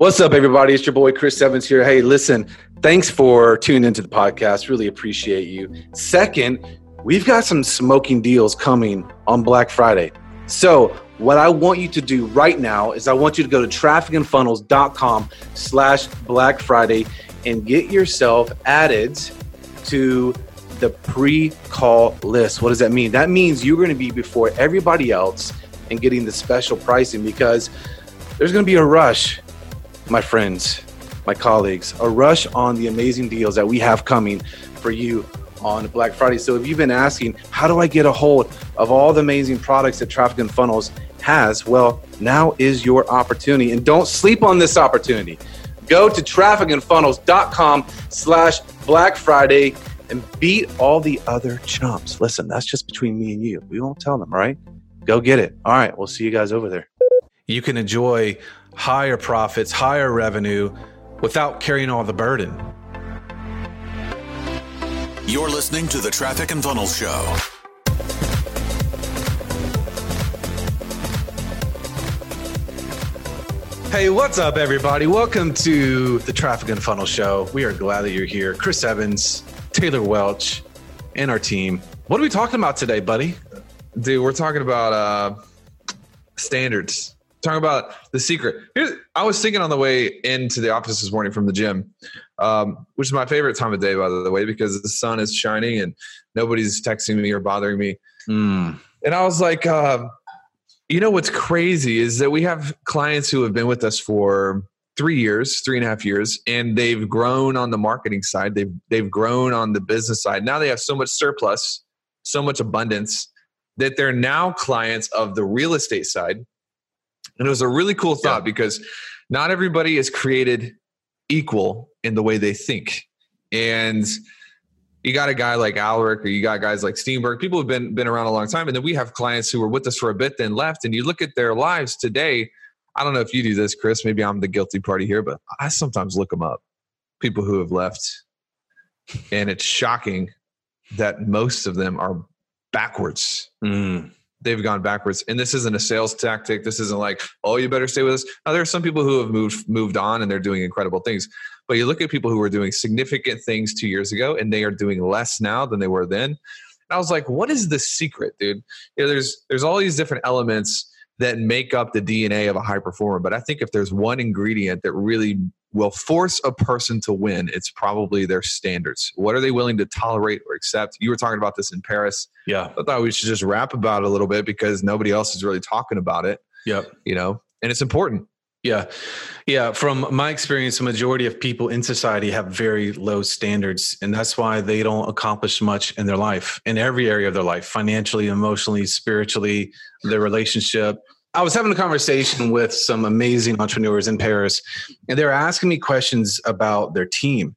What's up, everybody? It's your boy Chris Evans here. Hey, listen, thanks for tuning into the podcast. Really appreciate you. Second, we've got some smoking deals coming on Black Friday. So, what I want you to do right now is I want you to go to trafficandfunnels.com slash Black Friday and get yourself added to the pre-call list. What does that mean? That means you're going to be before everybody else and getting the special pricing because there's going to be a rush my friends, my colleagues, a rush on the amazing deals that we have coming for you on Black Friday. So if you've been asking, how do I get a hold of all the amazing products that Traffic and Funnels has? Well, now is your opportunity. And don't sleep on this opportunity. Go to trafficandfunnels.com slash Black Friday and beat all the other chumps. Listen, that's just between me and you. We won't tell them, right? Go get it. All right, we'll see you guys over there. You can enjoy higher profits, higher revenue without carrying all the burden. You're listening to the Traffic and Funnels Show. Hey, what's up, everybody? Welcome to the Traffic and Funnel Show. We are glad that you're here. Chris Evans, Taylor Welch, and our team. What are we talking about today, buddy? Dude, we're talking about uh, standards. Talking about the secret. Here's, I was thinking on the way into the office this morning from the gym, um, which is my favorite time of day, by the way, because the sun is shining and nobody's texting me or bothering me. Mm. And I was like, uh, you know what's crazy is that we have clients who have been with us for three years, three and a half years, and they've grown on the marketing side. They've they've grown on the business side. Now they have so much surplus, so much abundance that they're now clients of the real estate side. And it was a really cool thought yeah. because not everybody is created equal in the way they think. And you got a guy like Alaric or you got guys like Steenberg, people have been been around a long time. And then we have clients who were with us for a bit, then left. And you look at their lives today. I don't know if you do this, Chris. Maybe I'm the guilty party here, but I sometimes look them up. People who have left. And it's shocking that most of them are backwards. Mm. They've gone backwards. And this isn't a sales tactic. This isn't like, oh, you better stay with us. Now there are some people who have moved moved on and they're doing incredible things. But you look at people who were doing significant things two years ago and they are doing less now than they were then. And I was like, what is the secret, dude? You know, there's there's all these different elements that make up the DNA of a high performer. But I think if there's one ingredient that really will force a person to win, it's probably their standards. What are they willing to tolerate or accept? You were talking about this in Paris. Yeah. I thought we should just rap about it a little bit because nobody else is really talking about it. Yep. You know, and it's important. Yeah. Yeah. From my experience, the majority of people in society have very low standards. And that's why they don't accomplish much in their life, in every area of their life, financially, emotionally, spiritually, their relationship. I was having a conversation with some amazing entrepreneurs in Paris, and they were asking me questions about their team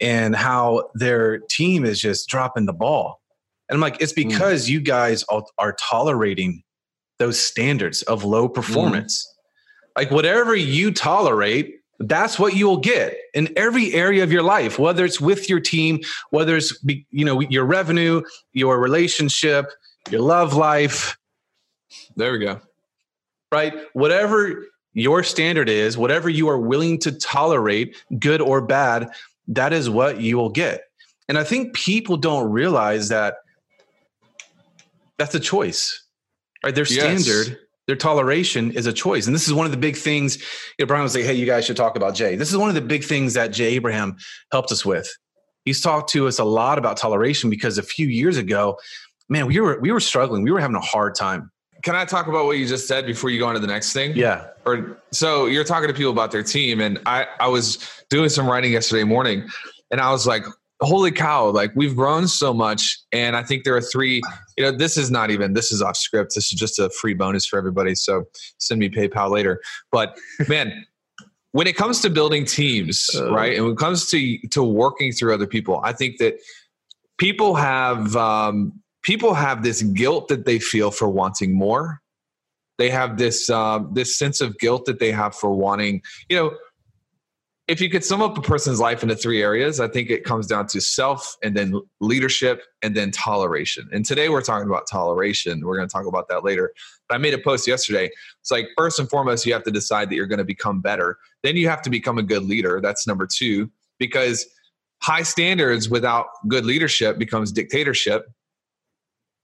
and how their team is just dropping the ball. And I'm like, it's hmm. because mm. you guys are, are, tolerating those standards of low performance. Mm like whatever you tolerate, that's what you will get in every area of your life, whether it's with your team, whether it's you know your revenue, your relationship, your love life. There we go. Right? Whatever your standard is, whatever you are willing to tolerate, good or bad, that is what you will get. And I think people don't realize that that's a choice. Right? Their standard yes their toleration is a choice. And this is one of the big things. You know, Brian was like, hey, you guys should talk about Jay. This is one of the big things that Jay Abraham helped us with. He's talked to us a lot about toleration because a few years ago, man, we were we were struggling. We were having a hard time. Can I talk about what you just said before you go on to the next thing? Yeah. Or so you're talking to people about their team, and I I was doing some writing yesterday morning, and I was like, holy cow like we've grown so much and i think there are three you know this is not even this is off script this is just a free bonus for everybody so send me paypal later but man when it comes to building teams uh, right and when it comes to to working through other people i think that people have um, people have this guilt that they feel for wanting more they have this um, this sense of guilt that they have for wanting you know if you could sum up a person's life into three areas, I think it comes down to self and then leadership and then toleration. And today we're talking about toleration. We're going to talk about that later. But I made a post yesterday. It's like, first and foremost, you have to decide that you're going to become better. Then you have to become a good leader. That's number two, because high standards without good leadership becomes dictatorship,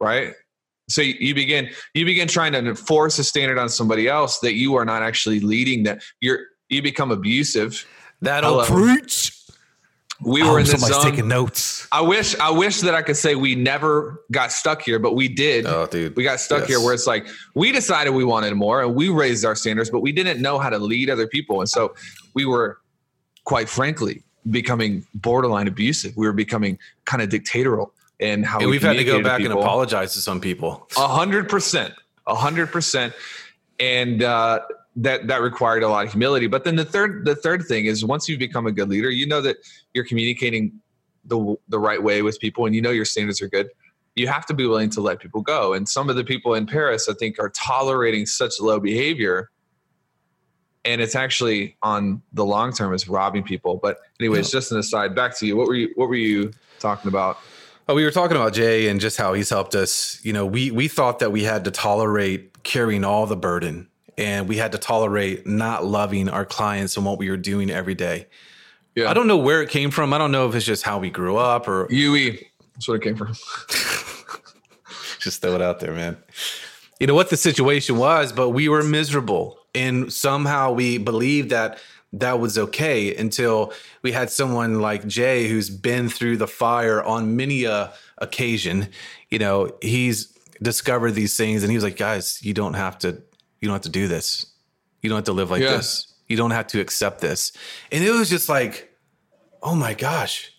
right? So you begin you begin trying to enforce a standard on somebody else that you are not actually leading. That you're you become abusive That'll preach. We were in this somebody's zone. taking notes. I wish I wish that I could say we never got stuck here, but we did. Oh, dude. We got stuck Yes. here where it's like we decided we wanted more and we raised our standards, but we didn't know how to lead other people. And so we were quite frankly becoming borderline abusive. We were becoming kind of dictatorial in how And we we've had to go back and apologize to some people. A hundred percent, a hundred percent, and uh, that that required a lot of humility. But then the third the third thing is once you've become a good leader, you know that you're communicating the the right way with people, and you know your standards are good. You have to be willing to let people go. And some of the people in Paris, I think, are tolerating such low behavior. And it's actually on the long term is robbing people. But anyways, just an aside. Back to you. What were you What were you talking about? We were talking about Jay and just how he's helped us. You know, we we thought that we had to tolerate carrying all the burden, and we had to tolerate not loving our clients and what we were doing every day. Yeah. I don't know where it came from. I don't know if it's just how we grew up or UE. That's where it came from. just throw it out there, man. You know what the situation was, but we were miserable. And somehow we believed that that was okay until we had someone like Jay who's been through the fire on many a occasion. You know, he's discovered these things and he was like, guys, you don't have to, you don't have to do this. You don't have to live like Yeah. this. You don't have to accept this. And it was just like, oh my gosh,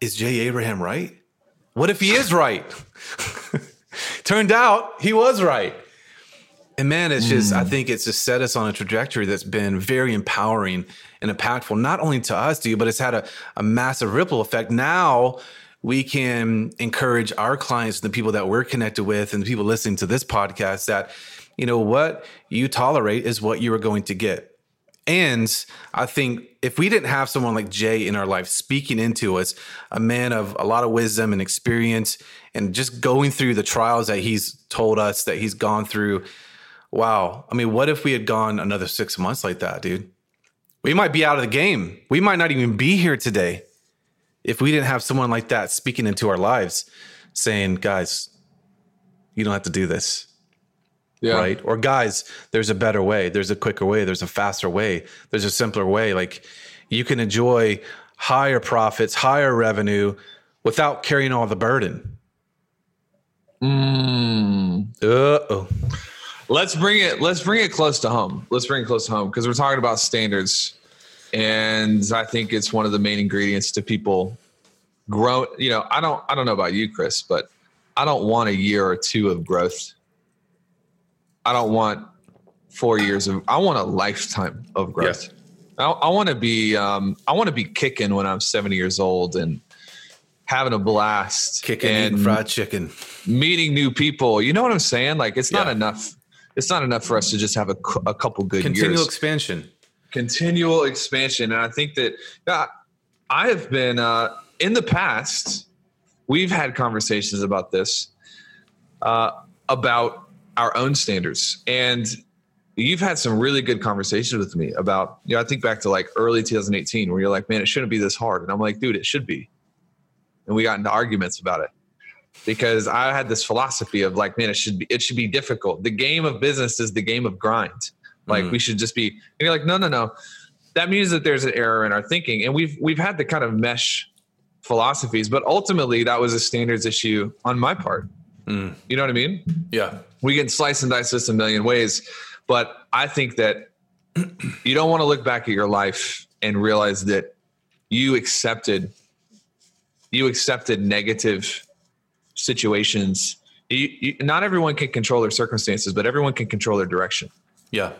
is Jay Abraham right? What if he is right? Turned out he was right. And man, it's just, I hmm. think it's just set us on a trajectory that's been very empowering and impactful, not only to us, dude, but it's had a, a massive ripple effect. Now we can encourage our clients, and the people that we're connected with, and the people listening to this podcast that, you know, what you tolerate is what you are going to get. And I think if we didn't have someone like Jay in our life speaking into us, a man of a lot of wisdom and experience, and just going through the trials that he's told us that he's gone through, wow. I mean, what if we had gone another six months like that, dude? We might be out of the game. We might not even be here today if we didn't have someone like that speaking into our lives, saying, guys, you don't have to do this Yeah. right? Or guys, there's a better way, there's a quicker way, there's a faster way, there's a simpler way. Like you can enjoy higher profits, higher revenue without carrying all the burden. Mm. Uh-oh. Let's bring it. Let's bring it close to home. Let's bring it close to home because we're talking about standards, and I think it's one of the main ingredients to people grow. You know, I don't. I don't know about you, Chris, but I don't want a year or two of growth. I don't want four years of. I want a lifetime of growth. I, I want to be. Um, I want to be kicking when I'm 70 years old and having a blast, Kicking and fried chicken. meeting new people. You know what I'm saying? Like it's not Yeah. enough. It's not enough for us to just have a, a couple good Continual years. expansion. Continual expansion, and I think that uh, I have been uh, in the past. We've had conversations about this, uh, about our own standards, and you've had some really good conversations with me about. You know, I think back to like early 2018, where you're like, "Man, it shouldn't be this hard," and I'm like, "Dude, it should be." And we got into arguments about it because I had this philosophy of like, man, it should be it should be difficult. The game of business is the game of grind. Like Mhm. we should just be. And you're like, no, no, no. That means that there's an error in our thinking, and we've we've had to kind of mesh philosophies, but ultimately that was a standards issue on my part. Mm. You know what I mean? Yeah. we can slice and dice this a million ways, but I think that you don't want to look back at your life and realize that you accepted you accepted negative situations. You, you, not everyone can control their circumstances, but everyone can control their direction. Yeah.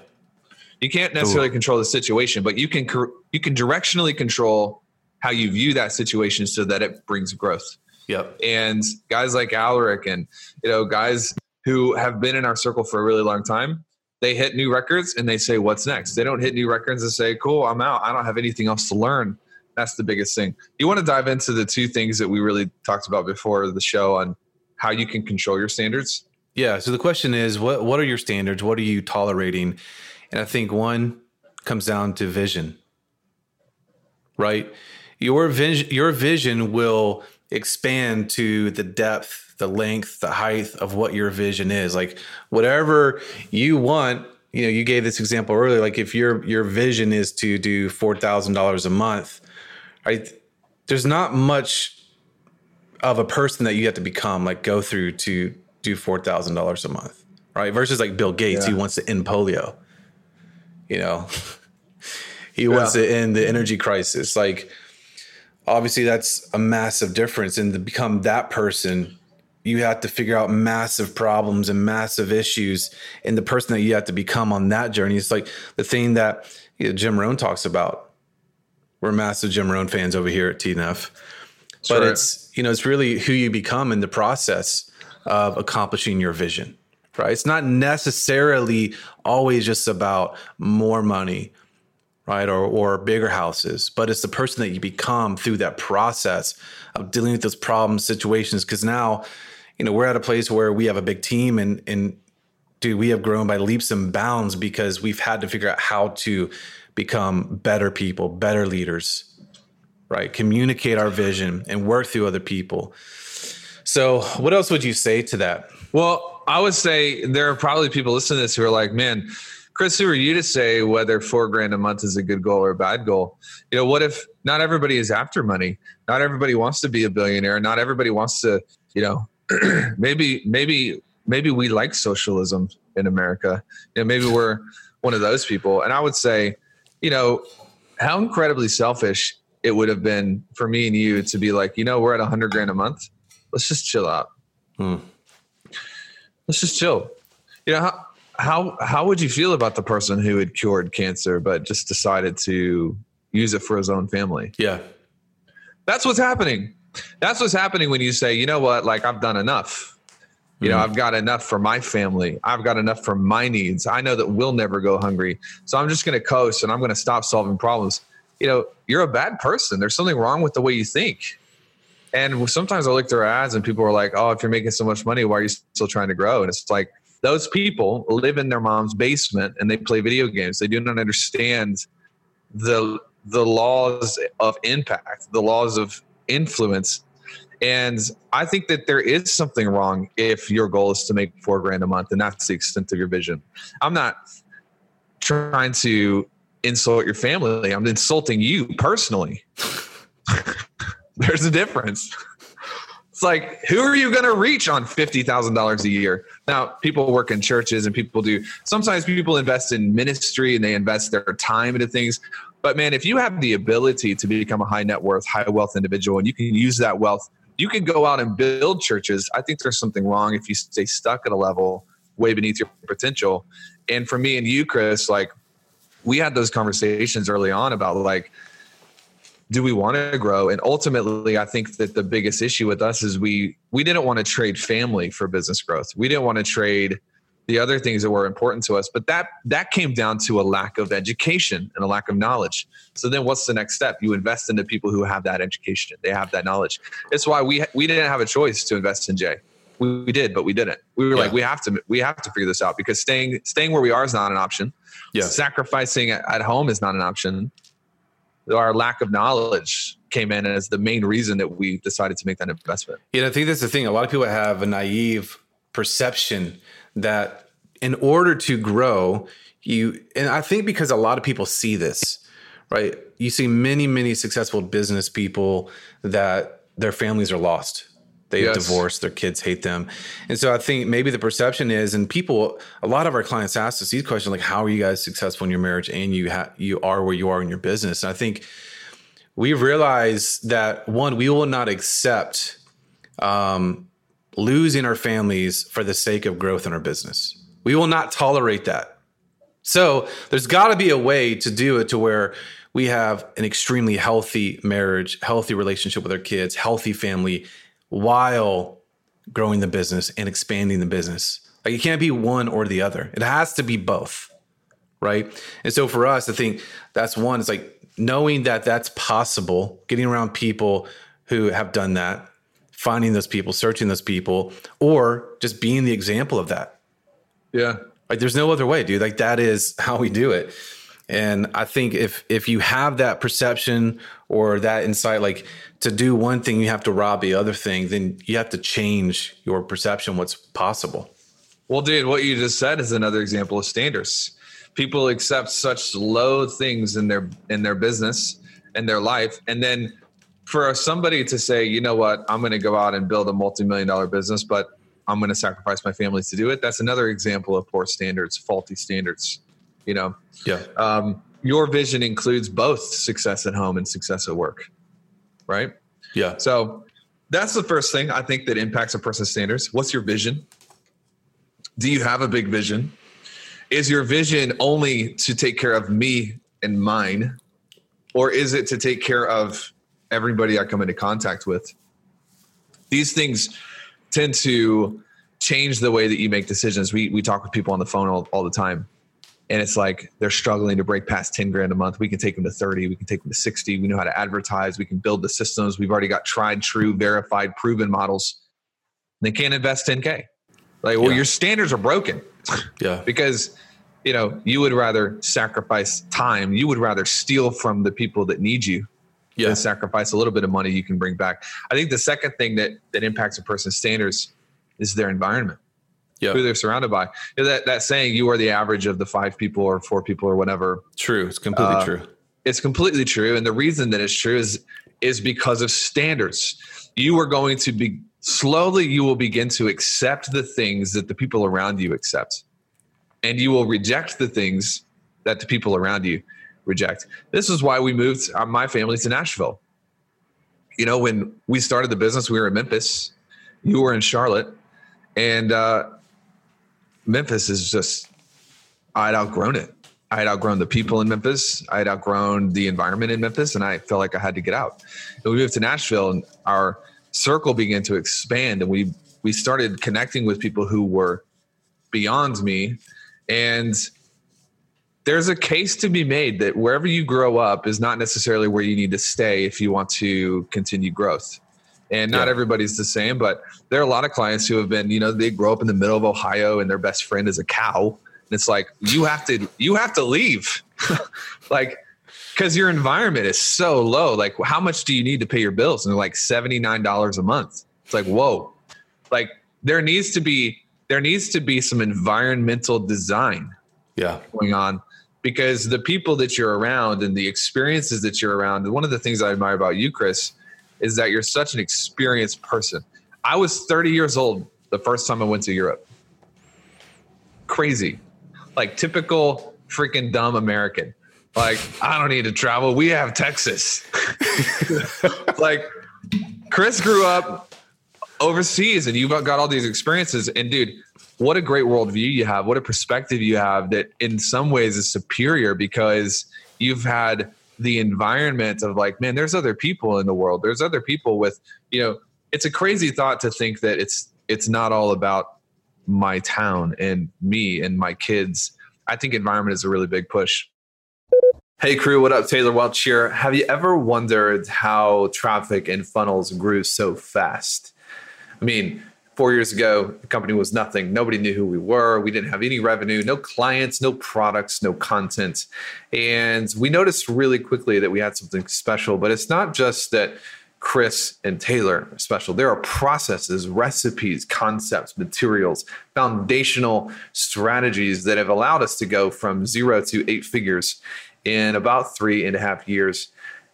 You can't necessarily control the situation, but you can you can directionally control how you view that situation so that it brings growth Yep. and guys like Alaric and you know guys who have been in our circle for a really long time they hit new records and they say, "What's next?" They don't hit new records and say, "Cool, I'm out. I don't have anything else to learn." That's the biggest thing. You want to dive into the two things that we really talked about before the show on how you can control your standards. Yeah. So the question is, what what are your standards? What are you tolerating? And I think one comes down to vision. Right? Your vision your vision will expand to the depth, the length, the height of what your vision is. Like whatever you want, you know, you gave this example earlier. Like if your your vision is to do four thousand dollars a month, right? There's not much of a person that you have to become, like go through to do four thousand dollars a month, right? Versus like Bill Gates, Yeah. who wants to end polio. You know, he wants to end the energy crisis. Like, obviously, that's a massive difference. And to become that person, you have to figure out massive problems and massive issues. And the person that you have to become on that journey is like the thing that you know, Jim Rohn talks about. We're massive Jim Rohn fans over here at TNF. But it's you know it's really who you become in the process of accomplishing your vision right? It's not necessarily always just about more money right or or bigger houses but it's the person that you become through that process of dealing with those problem situations. Because now you know we're at a place where we have a big team and and dude we have grown by leaps and bounds because we've had to figure out how to become better people better leaders right? Communicate our vision and work through other people. So, what else would you say to that? Well, I would say there are probably people listening to this who are like, man, Chris, who are you to say whether four grand a month is a good goal or a bad goal? You know, what if not everybody is after money? Not everybody wants to be a billionaire. Not everybody wants to, you know, maybe, maybe, maybe we like socialism in America. You know, maybe we're one of those people. And I would say, you know, how incredibly selfish it would have been for me and you to be like, you know, we're at a hundred grand a month. Let's just chill out Hmm. let's just chill. You know how how how would you feel about the person who had cured cancer but just decided to use it for his own family? Yeah. That's what's happening. That's what's happening when you say, you know what, like I've done enough. You know, mm. I've got enough for my family. I've got enough for my needs. I know that we'll never go hungry. So I'm just going to coast and I'm going to stop solving problems. You know, you're a bad person. There's something wrong with the way you think. And sometimes I look through ads and people are like, oh, if you're making so much money, why are you still trying to grow? And it's like, those people live in their mom's basement and they play video games. They do not understand the the laws of impact, the laws of influence. And I think that there is something wrong if your goal is to make four grand a month and that's the extent of your vision. I'm not trying to insult your family. I'm insulting you personally. There's a difference. It's like, who are you going to reach on $50,000 a year? Now, people work in churches and people do. Sometimes people invest in ministry and they invest their time into things. But man, if you have the ability to become a high net worth, high wealth individual and you can use that wealth, you can go out and build churches. I think there's something wrong if you stay stuck at a level way beneath your potential. And for me and you, Chris, like we had those conversations early on about like, do we want to grow and ultimately i think that the biggest issue with us is we we didn't want to trade family for business growth we didn't want to trade the other things that were important to us but that that came down to a lack of education and a lack of knowledge. So then what's the next step? You invest into people who have that education. They have that knowledge. It's why we we didn't have a choice to invest in jay. We, we did but we didn't. We were like we have to we have to figure this out because staying staying where we are is not an option. Yeah. sacrificing at, at home is not an option. Our lack of knowledge came in as the main reason that we decided to make that investment. You know, I think that's the thing. A lot of people have a naive perception that in order to grow, you, and I think because a lot of people see this, right? You see many, many successful business people that their families are lost. They Yes. divorced, their kids hate them. And so I think maybe the perception is, and people, a lot of our clients ask us these questions like, how are you guys successful in your marriage and you, ha- you are where you are in your business? And I think we realize that one, we will not accept um, losing our families for the sake of growth in our business. We will not tolerate that. So there's got to be a way to do it to where we have an extremely healthy marriage, healthy relationship with our kids, healthy family, while growing the business and expanding the business. Like it can't be one or the other. It has to be both. Right. And so for us, I think that's one. It's like knowing that that's possible, getting around people who have done that, finding those people, searching those people, or just being the example of that. Yeah. Like there's no other way, dude. Like that is how we do it. And I think if if you have that perception or that insight, like to do one thing, you have to rob the other thing, then you have to change your perception what's possible. Well, dude, what you just said is another example of standards. People accept such low things in their in their business and their life, and then for somebody to say, you know what, I'm going to go out and build a multi-million dollar business, but I'm going to sacrifice my family to do it. That's another example of poor standards, faulty standards. You know, Yeah. um, your vision includes both success at home and success at work, right? Yeah. So that's the first thing I think that impacts a person's standards. What's your vision? Do you have a big vision? Is your vision only to take care of me and mine? Or is it to take care of everybody I come into contact with? These things tend to change the way that you make decisions. We, we talk with people on the phone all, all the time and it's like they're struggling to break past 10 grand a month we can take them to 30 we can take them to 60 we know how to advertise we can build the systems we've already got tried true verified proven models they can't invest 10k like well Yeah. your standards are broken Yeah. because you know you would rather sacrifice time you would rather steal from the people that need you Yeah. than sacrifice a little bit of money you can bring back i think the second thing that that impacts a person's standards is their environment Yeah. who they're surrounded by. You know, that that saying, "You are the average of the five people or four people or whatever." True. It's completely Uh, true. It's completely true, and the reason that it's true is is because of standards. You are going to be slowly. You will begin to accept the things that the people around you accept, and you will reject the things that the people around you reject. This is why we moved uh, my family to Nashville. You know, when we started the business, we were in Memphis. You were in Charlotte, and uh, Memphis is just I had outgrown it. I had outgrown the people in Memphis. I had outgrown the environment in Memphis, and I felt like I had to get out. And we moved to Nashville, and our circle began to expand, and we we started connecting with people who were beyond me. And there's a case to be made that wherever you grow up is not necessarily where you need to stay if you want to continue growth. And not Yeah. everybody's the same, but there are a lot of clients who have been, you know, they grow up in the middle of Ohio and their best friend is a cow. And it's like, you have to, you have to leave. like, because your environment is so low. Like, how much do you need to pay your bills? And they're like $79 a month. It's like, whoa. Like, there needs to be, there needs to be some environmental design Yeah. going on because the people that you're around and the experiences that you're around one of the things i admire about you chris is that you're such an experienced person. I was 30 years old the first time i went to europe. Crazy. Like typical freaking dumb american. Like i don't need to travel. We have texas. Like chris grew up overseas and you've got all these experiences. And dude what a great worldview you have what a perspective you have that in some ways is superior because you've had the environment of like man there's other people in the world there's other people with you know it's a crazy thought to think that it's it's not all about my town and me and my kids i think environment is a really big push Hey crew, what up? Taylor Welch here. Have you ever wondered how traffic and funnels grew so fast? I mean, four years ago, the company was nothing. Nobody knew who we were. We didn't have any revenue, no clients, no products, no content. And we noticed really quickly that we had something special. But it's not just that Chris and Taylor are special. There are processes, recipes, concepts, materials, foundational strategies that have allowed us to go from zero to eight figures in about three and a half years.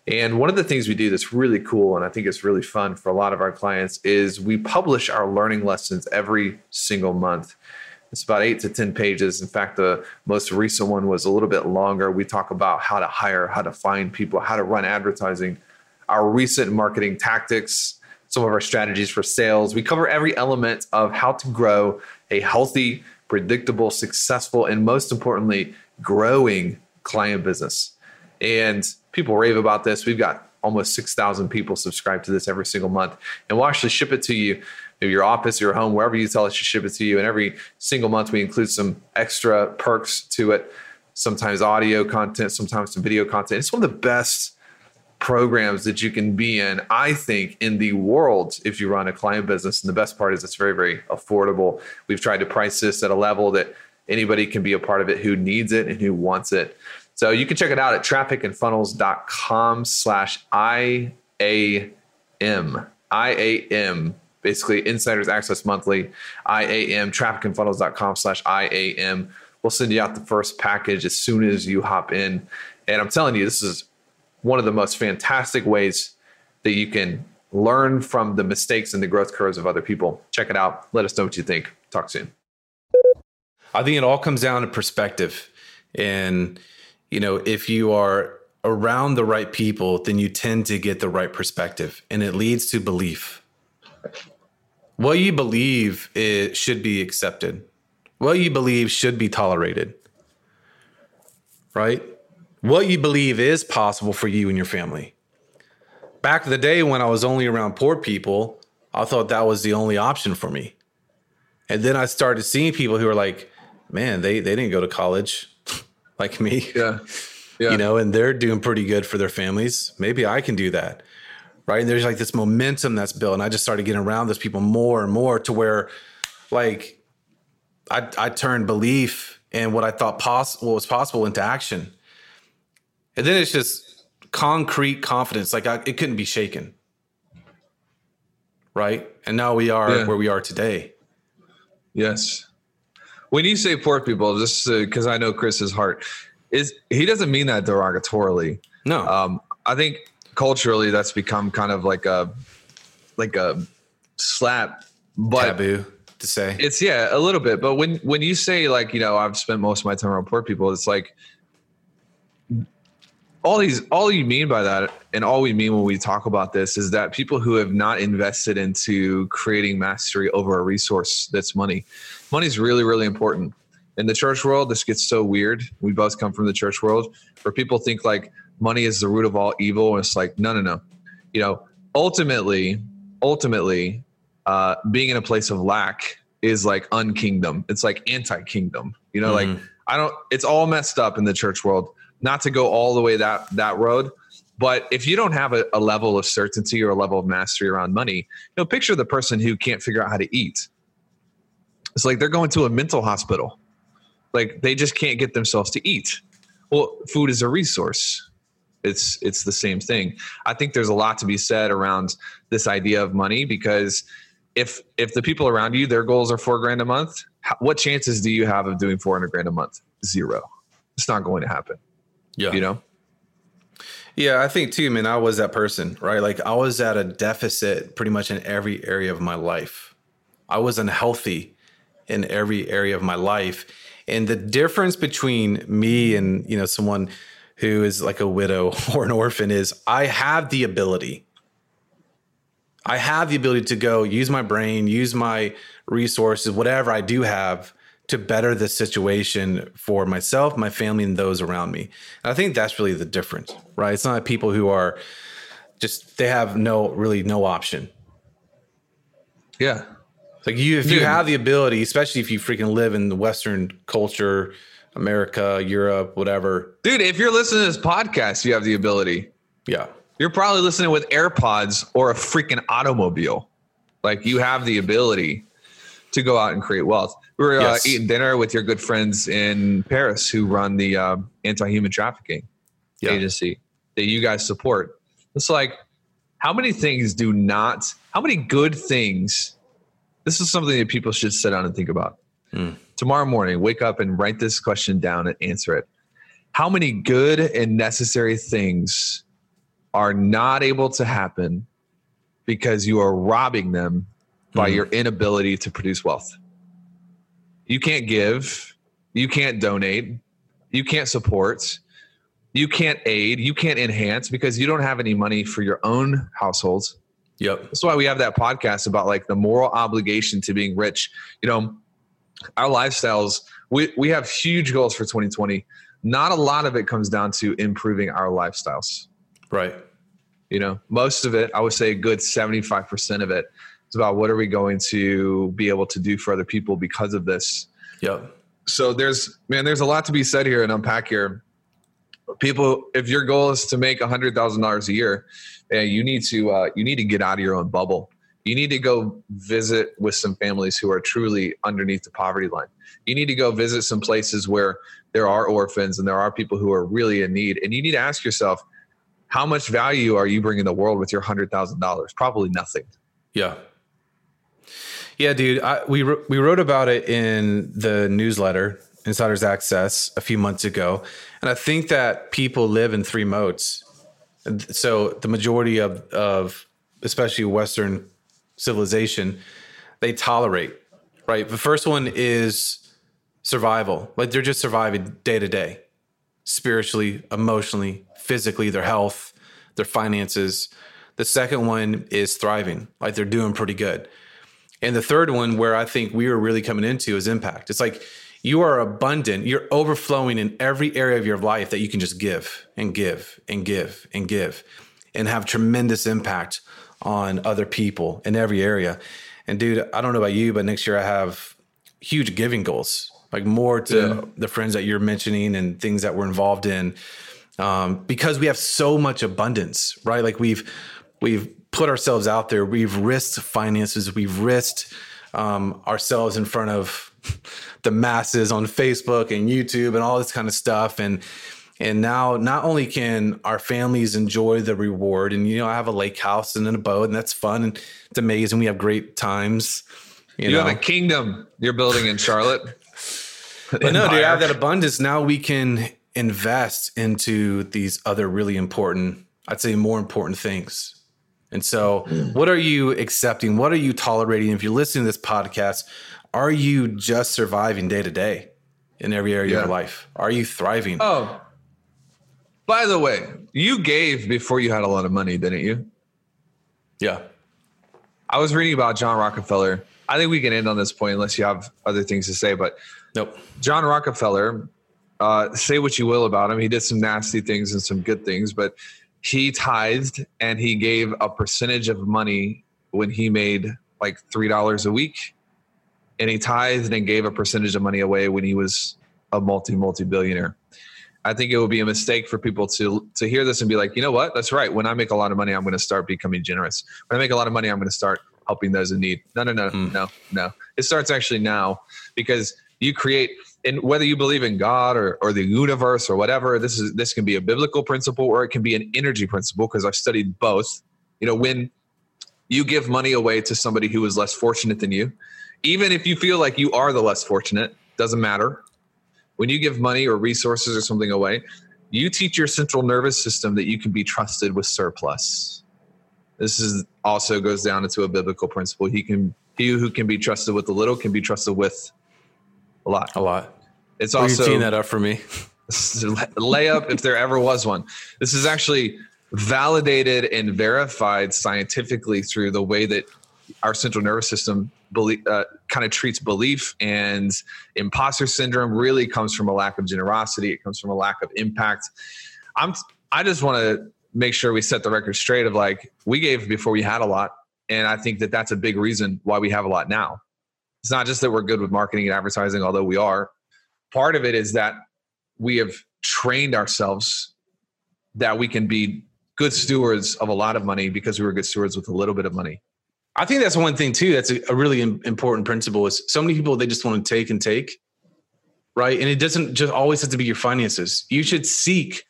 And one of the things we do that's really cool, and I think it's really fun for a lot of our clients, is we publish our learning lessons every single month. It's about eight to 10 pages. In fact, the most recent one was a little bit longer. We talk about how to hire, how to find people, how to run advertising, our recent marketing tactics, some of our strategies for sales. We cover every element of how to grow a healthy, predictable, successful, and most importantly, growing client business. And people rave about this. We've got almost 6,000 people subscribe to this every single month. And we'll actually ship it to you your office, your home, wherever you tell us to ship it to you. And every single month, we include some extra perks to it. Sometimes audio content, sometimes some video content. It's one of the best programs that you can be in, I think, in the world if you run a client business. And the best part is it's very, very affordable. We've tried to price this at a level that anybody can be a part of it who needs it and who wants it. So you can check it out at trafficandfunnels.com slash IAM. IAM, basically Insiders Access Monthly, IAM, trafficandfunnels.com slash IAM. We'll send you out the first package as soon as you hop in. And I'm telling you, this is one of the most fantastic ways that you can learn from the mistakes and the growth curves of other people. Check it out. Let us know what you think. Talk soon. I think it all comes down to perspective. And, you know, if you are around the right people, then you tend to get the right perspective and it leads to belief. What you believe it should be accepted. What you believe should be tolerated. Right? What you believe is possible for you and your family. Back in the day when I was only around poor people, I thought that was the only option for me. And then I started seeing people who are like, man, they they didn't go to college like me. Yeah. Yeah. You know, and they're doing pretty good for their families. Maybe I can do that. Right. And there's like this momentum that's built. And I just started getting around those people more and more to where like I I turned belief and what I thought possible was possible into action. And then it's just concrete confidence. Like I, it couldn't be shaken. Right. And now we are Yeah. where we are today. Yes. When you say poor people, just because I know Chris's heart, is he doesn't mean that derogatorily. No. Um, I think culturally that's become kind of like a like a slap, but taboo to say. it's yeah a little bit. But when when you say like you know I've spent most of my time around poor people, it's like all these all you mean by that and all we mean when we talk about this is that people who have not invested into creating mastery over a resource that's money money is really really important. In the church world this gets so weird. We both come from the church world where people think like money is the root of all evil and it's like no no no. You know ultimately ultimately uh, being in a place of lack is like unkingdom. It's like anti-kingdom. You know like i don't it's all messed up in the church world not to go all the way that that road but if you don't have a, a level of certainty or a level of mastery around money you know picture the person who can't figure out how to eat. It's like they're going to a mental hospital. Like they just can't get themselves to eat. Well food is a resource. It's it's the same thing. I think there's a lot to be said around this idea of money because if if the people around you their goals are four grand a month what chances do you have of doing 400 grand a month? Zero. It's not going to happen yeah. you know Yeah, I think too, man. I was that person, right? Like I was at a deficit pretty much in every area of my life. I was unhealthy in every area of my life. And the difference between me and, you know, someone who is like a widow or an orphan is I have the ability. I have the ability to go use my brain, use my resources, whatever I do have to better the situation for myself, my family, and those around me. And I think that's really the difference, right? It's not people who are just they have no really no option. yeah Like you, if you have the ability, especially if you freaking live in the Western culture, America, Europe, whatever. dude if you're listening to this podcast you have the ability Yeah, you're probably listening with airpods or a freaking automobile like you have the ability to go out and create wealth we were uh, eating dinner with your good friends in paris who run the uh, anti-human trafficking Yeah. agency that you guys support it's like how many things do not how many good things this is something that people should sit down and think about Mm. tomorrow morning wake up and write this question down and answer it how many good and necessary things are not able to happen because you are robbing them by Mhm. your inability to produce wealth you can't give you can't donate you can't support you can't aid you can't enhance because you don't have any money for your own households yep, that's why we have that podcast about like the moral obligation to being rich. You know, our lifestyles, we, we have huge goals for 2020. Not a lot of it comes down to improving our lifestyles. right. You know, most of it, I would say a good 75% of it It's about what are we going to be able to do for other people because of this. Yep. So there's man, there's a lot to be said here and unpack here. People, if your goal is to make a hundred thousand dollars a year, man, you need to uh, you need to get out of your own bubble. You need to go visit with some families who are truly underneath the poverty line. You need to go visit some places where there are orphans and there are people who are really in need. And you need to ask yourself, how much value are you bringing the world with your hundred thousand dollars? Probably nothing. Yeah. Yeah, dude. I, we we wrote about it in the newsletter Insiders Access a few months ago, and I think that people live in three modes. So the majority of of especially Western civilization, they tolerate. Right. The first one is survival. Like they're just surviving day to day, spiritually, emotionally, physically, their health, their finances. The second one is thriving. Like they're doing pretty good. And the third one, where I think we are really coming into, is impact. It's like you are abundant, you're overflowing in every area of your life that you can just give and give and give and give and have tremendous impact on other people in every area. And dude, I don't know about you, but next year I have huge giving goals, like more to yeah. the friends that you're mentioning and things that we're involved in. Um, because we have so much abundance, right? Like we've we've put ourselves out there. We've risked finances. We've risked um, ourselves in front of the masses on Facebook and YouTube and all this kind of stuff. And and now not only can our families enjoy the reward, and you know, I have a lake house and a boat, and that's fun and it's amazing. We have great times. You, you know? have a kingdom you're building in Charlotte. but no, dude, I have that abundance. Now we can invest into these other really important, I'd say more important things and so, what are you accepting? What are you tolerating? If you're listening to this podcast, are you just surviving day to day in every area yeah. of your life? Are you thriving? Oh, by the way, you gave before you had a lot of money, didn't you? Yeah. I was reading about John Rockefeller. I think we can end on this point unless you have other things to say. But nope. John Rockefeller, uh, say what you will about him. He did some nasty things and some good things, but he tithed and he gave a percentage of money when he made like three dollars a week. And he tithed and gave a percentage of money away when he was a multi multi billionaire i think it would be a mistake for people to to hear this and be like you know what? That's right. When i make a lot of money i'm going to start becoming generous. When i make a lot of money i'm going to start helping those in need. No no no mm. no no. It starts actually now because you create and whether you believe in God or, or the universe or whatever, this is this can be a biblical principle or it can be an energy principle because I've studied both. You know, when you give money away to somebody who is less fortunate than you, even if you feel like you are the less fortunate, doesn't matter. When you give money or resources or something away, you teach your central nervous system that you can be trusted with surplus. This is also goes down into a biblical principle. He can he who can be trusted with a little can be trusted with a lot. A lot. It's Will also teeing that up for me. layup if there ever was one. This is actually validated and verified scientifically through the way that our central nervous system uh, kind of treats belief and imposter syndrome really comes from a lack of generosity it comes from a lack of impact i'm i just want to make sure we set the record straight of like we gave before we had a lot and i think that that's a big reason why we have a lot now it's not just that we're good with marketing and advertising, although we are. Part of it is that we have trained ourselves that we can be good stewards of a lot of money because we were good stewards with a little bit of money. I think that's one thing too. That's a, really important principle. Is so many people they just want to take and take, right? And it doesn't just always have to be your finances. You should seek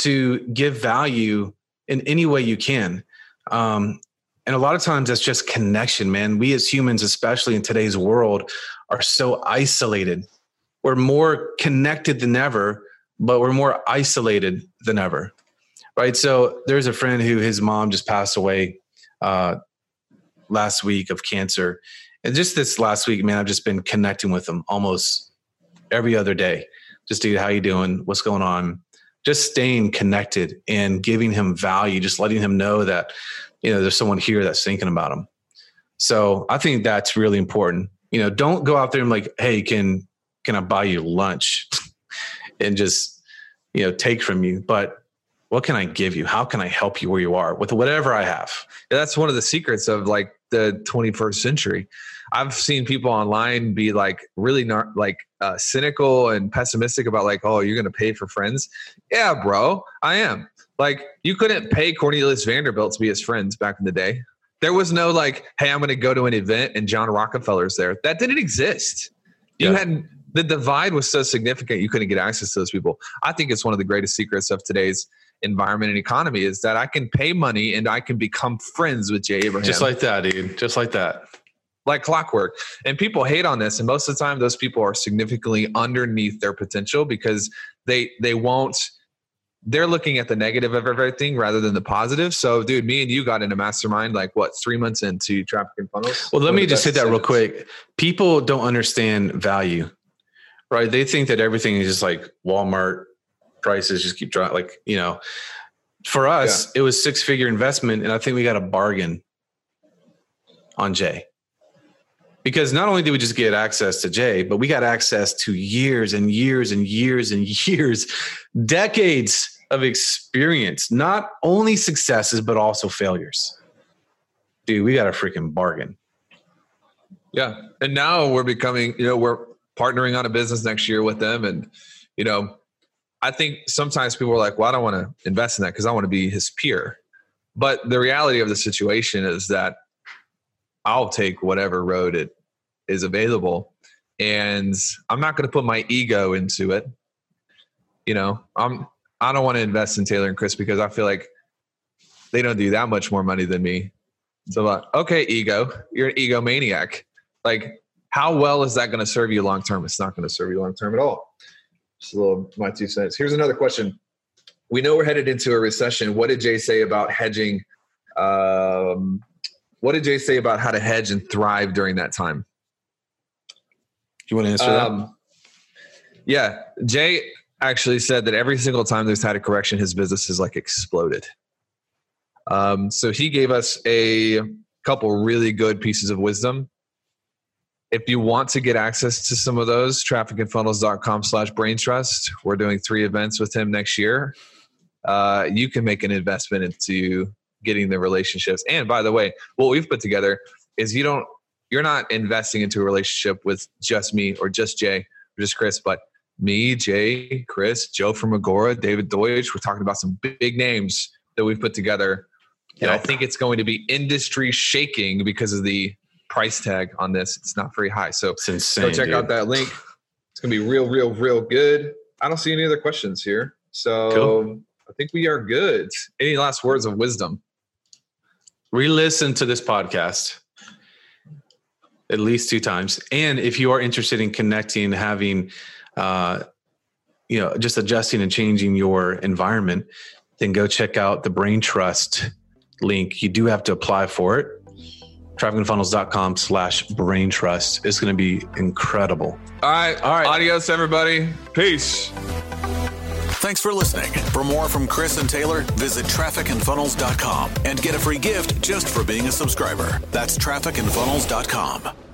to give value in any way you can. Um, and a lot of times that's just connection, man. We as humans, especially in today's world, are so isolated. We're more connected than ever, but we're more isolated than ever. Right. So there's a friend who his mom just passed away uh, last week of cancer. And just this last week, man, I've just been connecting with him almost every other day. Just dude, how you doing? What's going on? Just staying connected and giving him value, just letting him know that you know there's someone here that's thinking about him. so i think that's really important you know don't go out there and like hey can can i buy you lunch and just you know take from you but What can I give you? How can I help you where you are with whatever I have? That's one of the secrets of like the 21st century. I've seen people online be like really not like uh, cynical and pessimistic about like, oh, you're going to pay for friends. Yeah, bro, I am. Like, you couldn't pay Cornelius Vanderbilt to be his friends back in the day. There was no like, hey, I'm going to go to an event and John Rockefeller's there. That didn't exist. You Yeah. had the divide was so significant you couldn't get access to those people. I think it's one of the greatest secrets of today's environment and economy is that I can pay money and I can become friends with Jay Abraham Just like that, dude. Just like that. Like clockwork. And people hate on this, and most of the time, those people are significantly underneath their potential because they they won't. They're looking at the negative of everything rather than the positive. So, dude, me and you got in a mastermind like what three months into traffic and funnels. Well, let me just hit that real quick. People don't understand value, right? They think that everything is just like Walmart prices just keep dropping. Like, you know, for us, it was six figure investment. And I think we got a bargain on Jay. Because not only did we just get access to Jay, but we got access to years and years and years and years, decades of experience, not only successes, but also failures. Dude, we got a freaking bargain. Yeah. And now we're becoming, you know, we're partnering on a business next year with them. And, you know, I think sometimes people are like, well, I don't want to invest in that because I want to be his peer. But the reality of the situation is that I'll take whatever road it is available. And I'm not going to put my ego into it. You know, I'm, I don't want to invest in Taylor and Chris because I feel like they don't do that much more money than me. So, like, okay, ego, you're an egomaniac. Like, how well is that going to serve you long term? It's not going to serve you long term at all. Just a little my two cents. Here's another question. We know we're headed into a recession. What did Jay say about hedging? Um, what did Jay say about how to hedge and thrive during that time? Do you want to answer that? Um, yeah, Jay actually said that every single time there's had a correction, his business has like exploded. Um, so he gave us a couple really good pieces of wisdom. If you want to get access to some of those, trafficandfunnels.com slash brain trust. We're doing three events with him next year. Uh, you can make an investment into getting the relationships. And by the way, what we've put together is you don't you're not investing into a relationship with just me or just Jay or just Chris, but me, Jay, Chris, Joe from Agora, David Deutsch. We're talking about some big names that we've put together. And I think it's going to be industry shaking because of the price tag on this. It's not very high. So insane. go check dude. out that link. It's gonna be real, real, real good. I don't see any other questions here. So Cool. I think we are good. Any last words of wisdom? Re-listen to this podcast at least two times, and if you are interested in connecting, having, uh, you know, just adjusting and changing your environment, then go check out the Brain Trust link. You do have to apply for it. trafficandfunnels.com slash brain trust It's going to be incredible. All right. All right. Adios, everybody. Peace. Thanks for listening. For more from Chris and Taylor, visit trafficandfunnels.com and get a free gift just for being a subscriber. That's trafficandfunnels.com.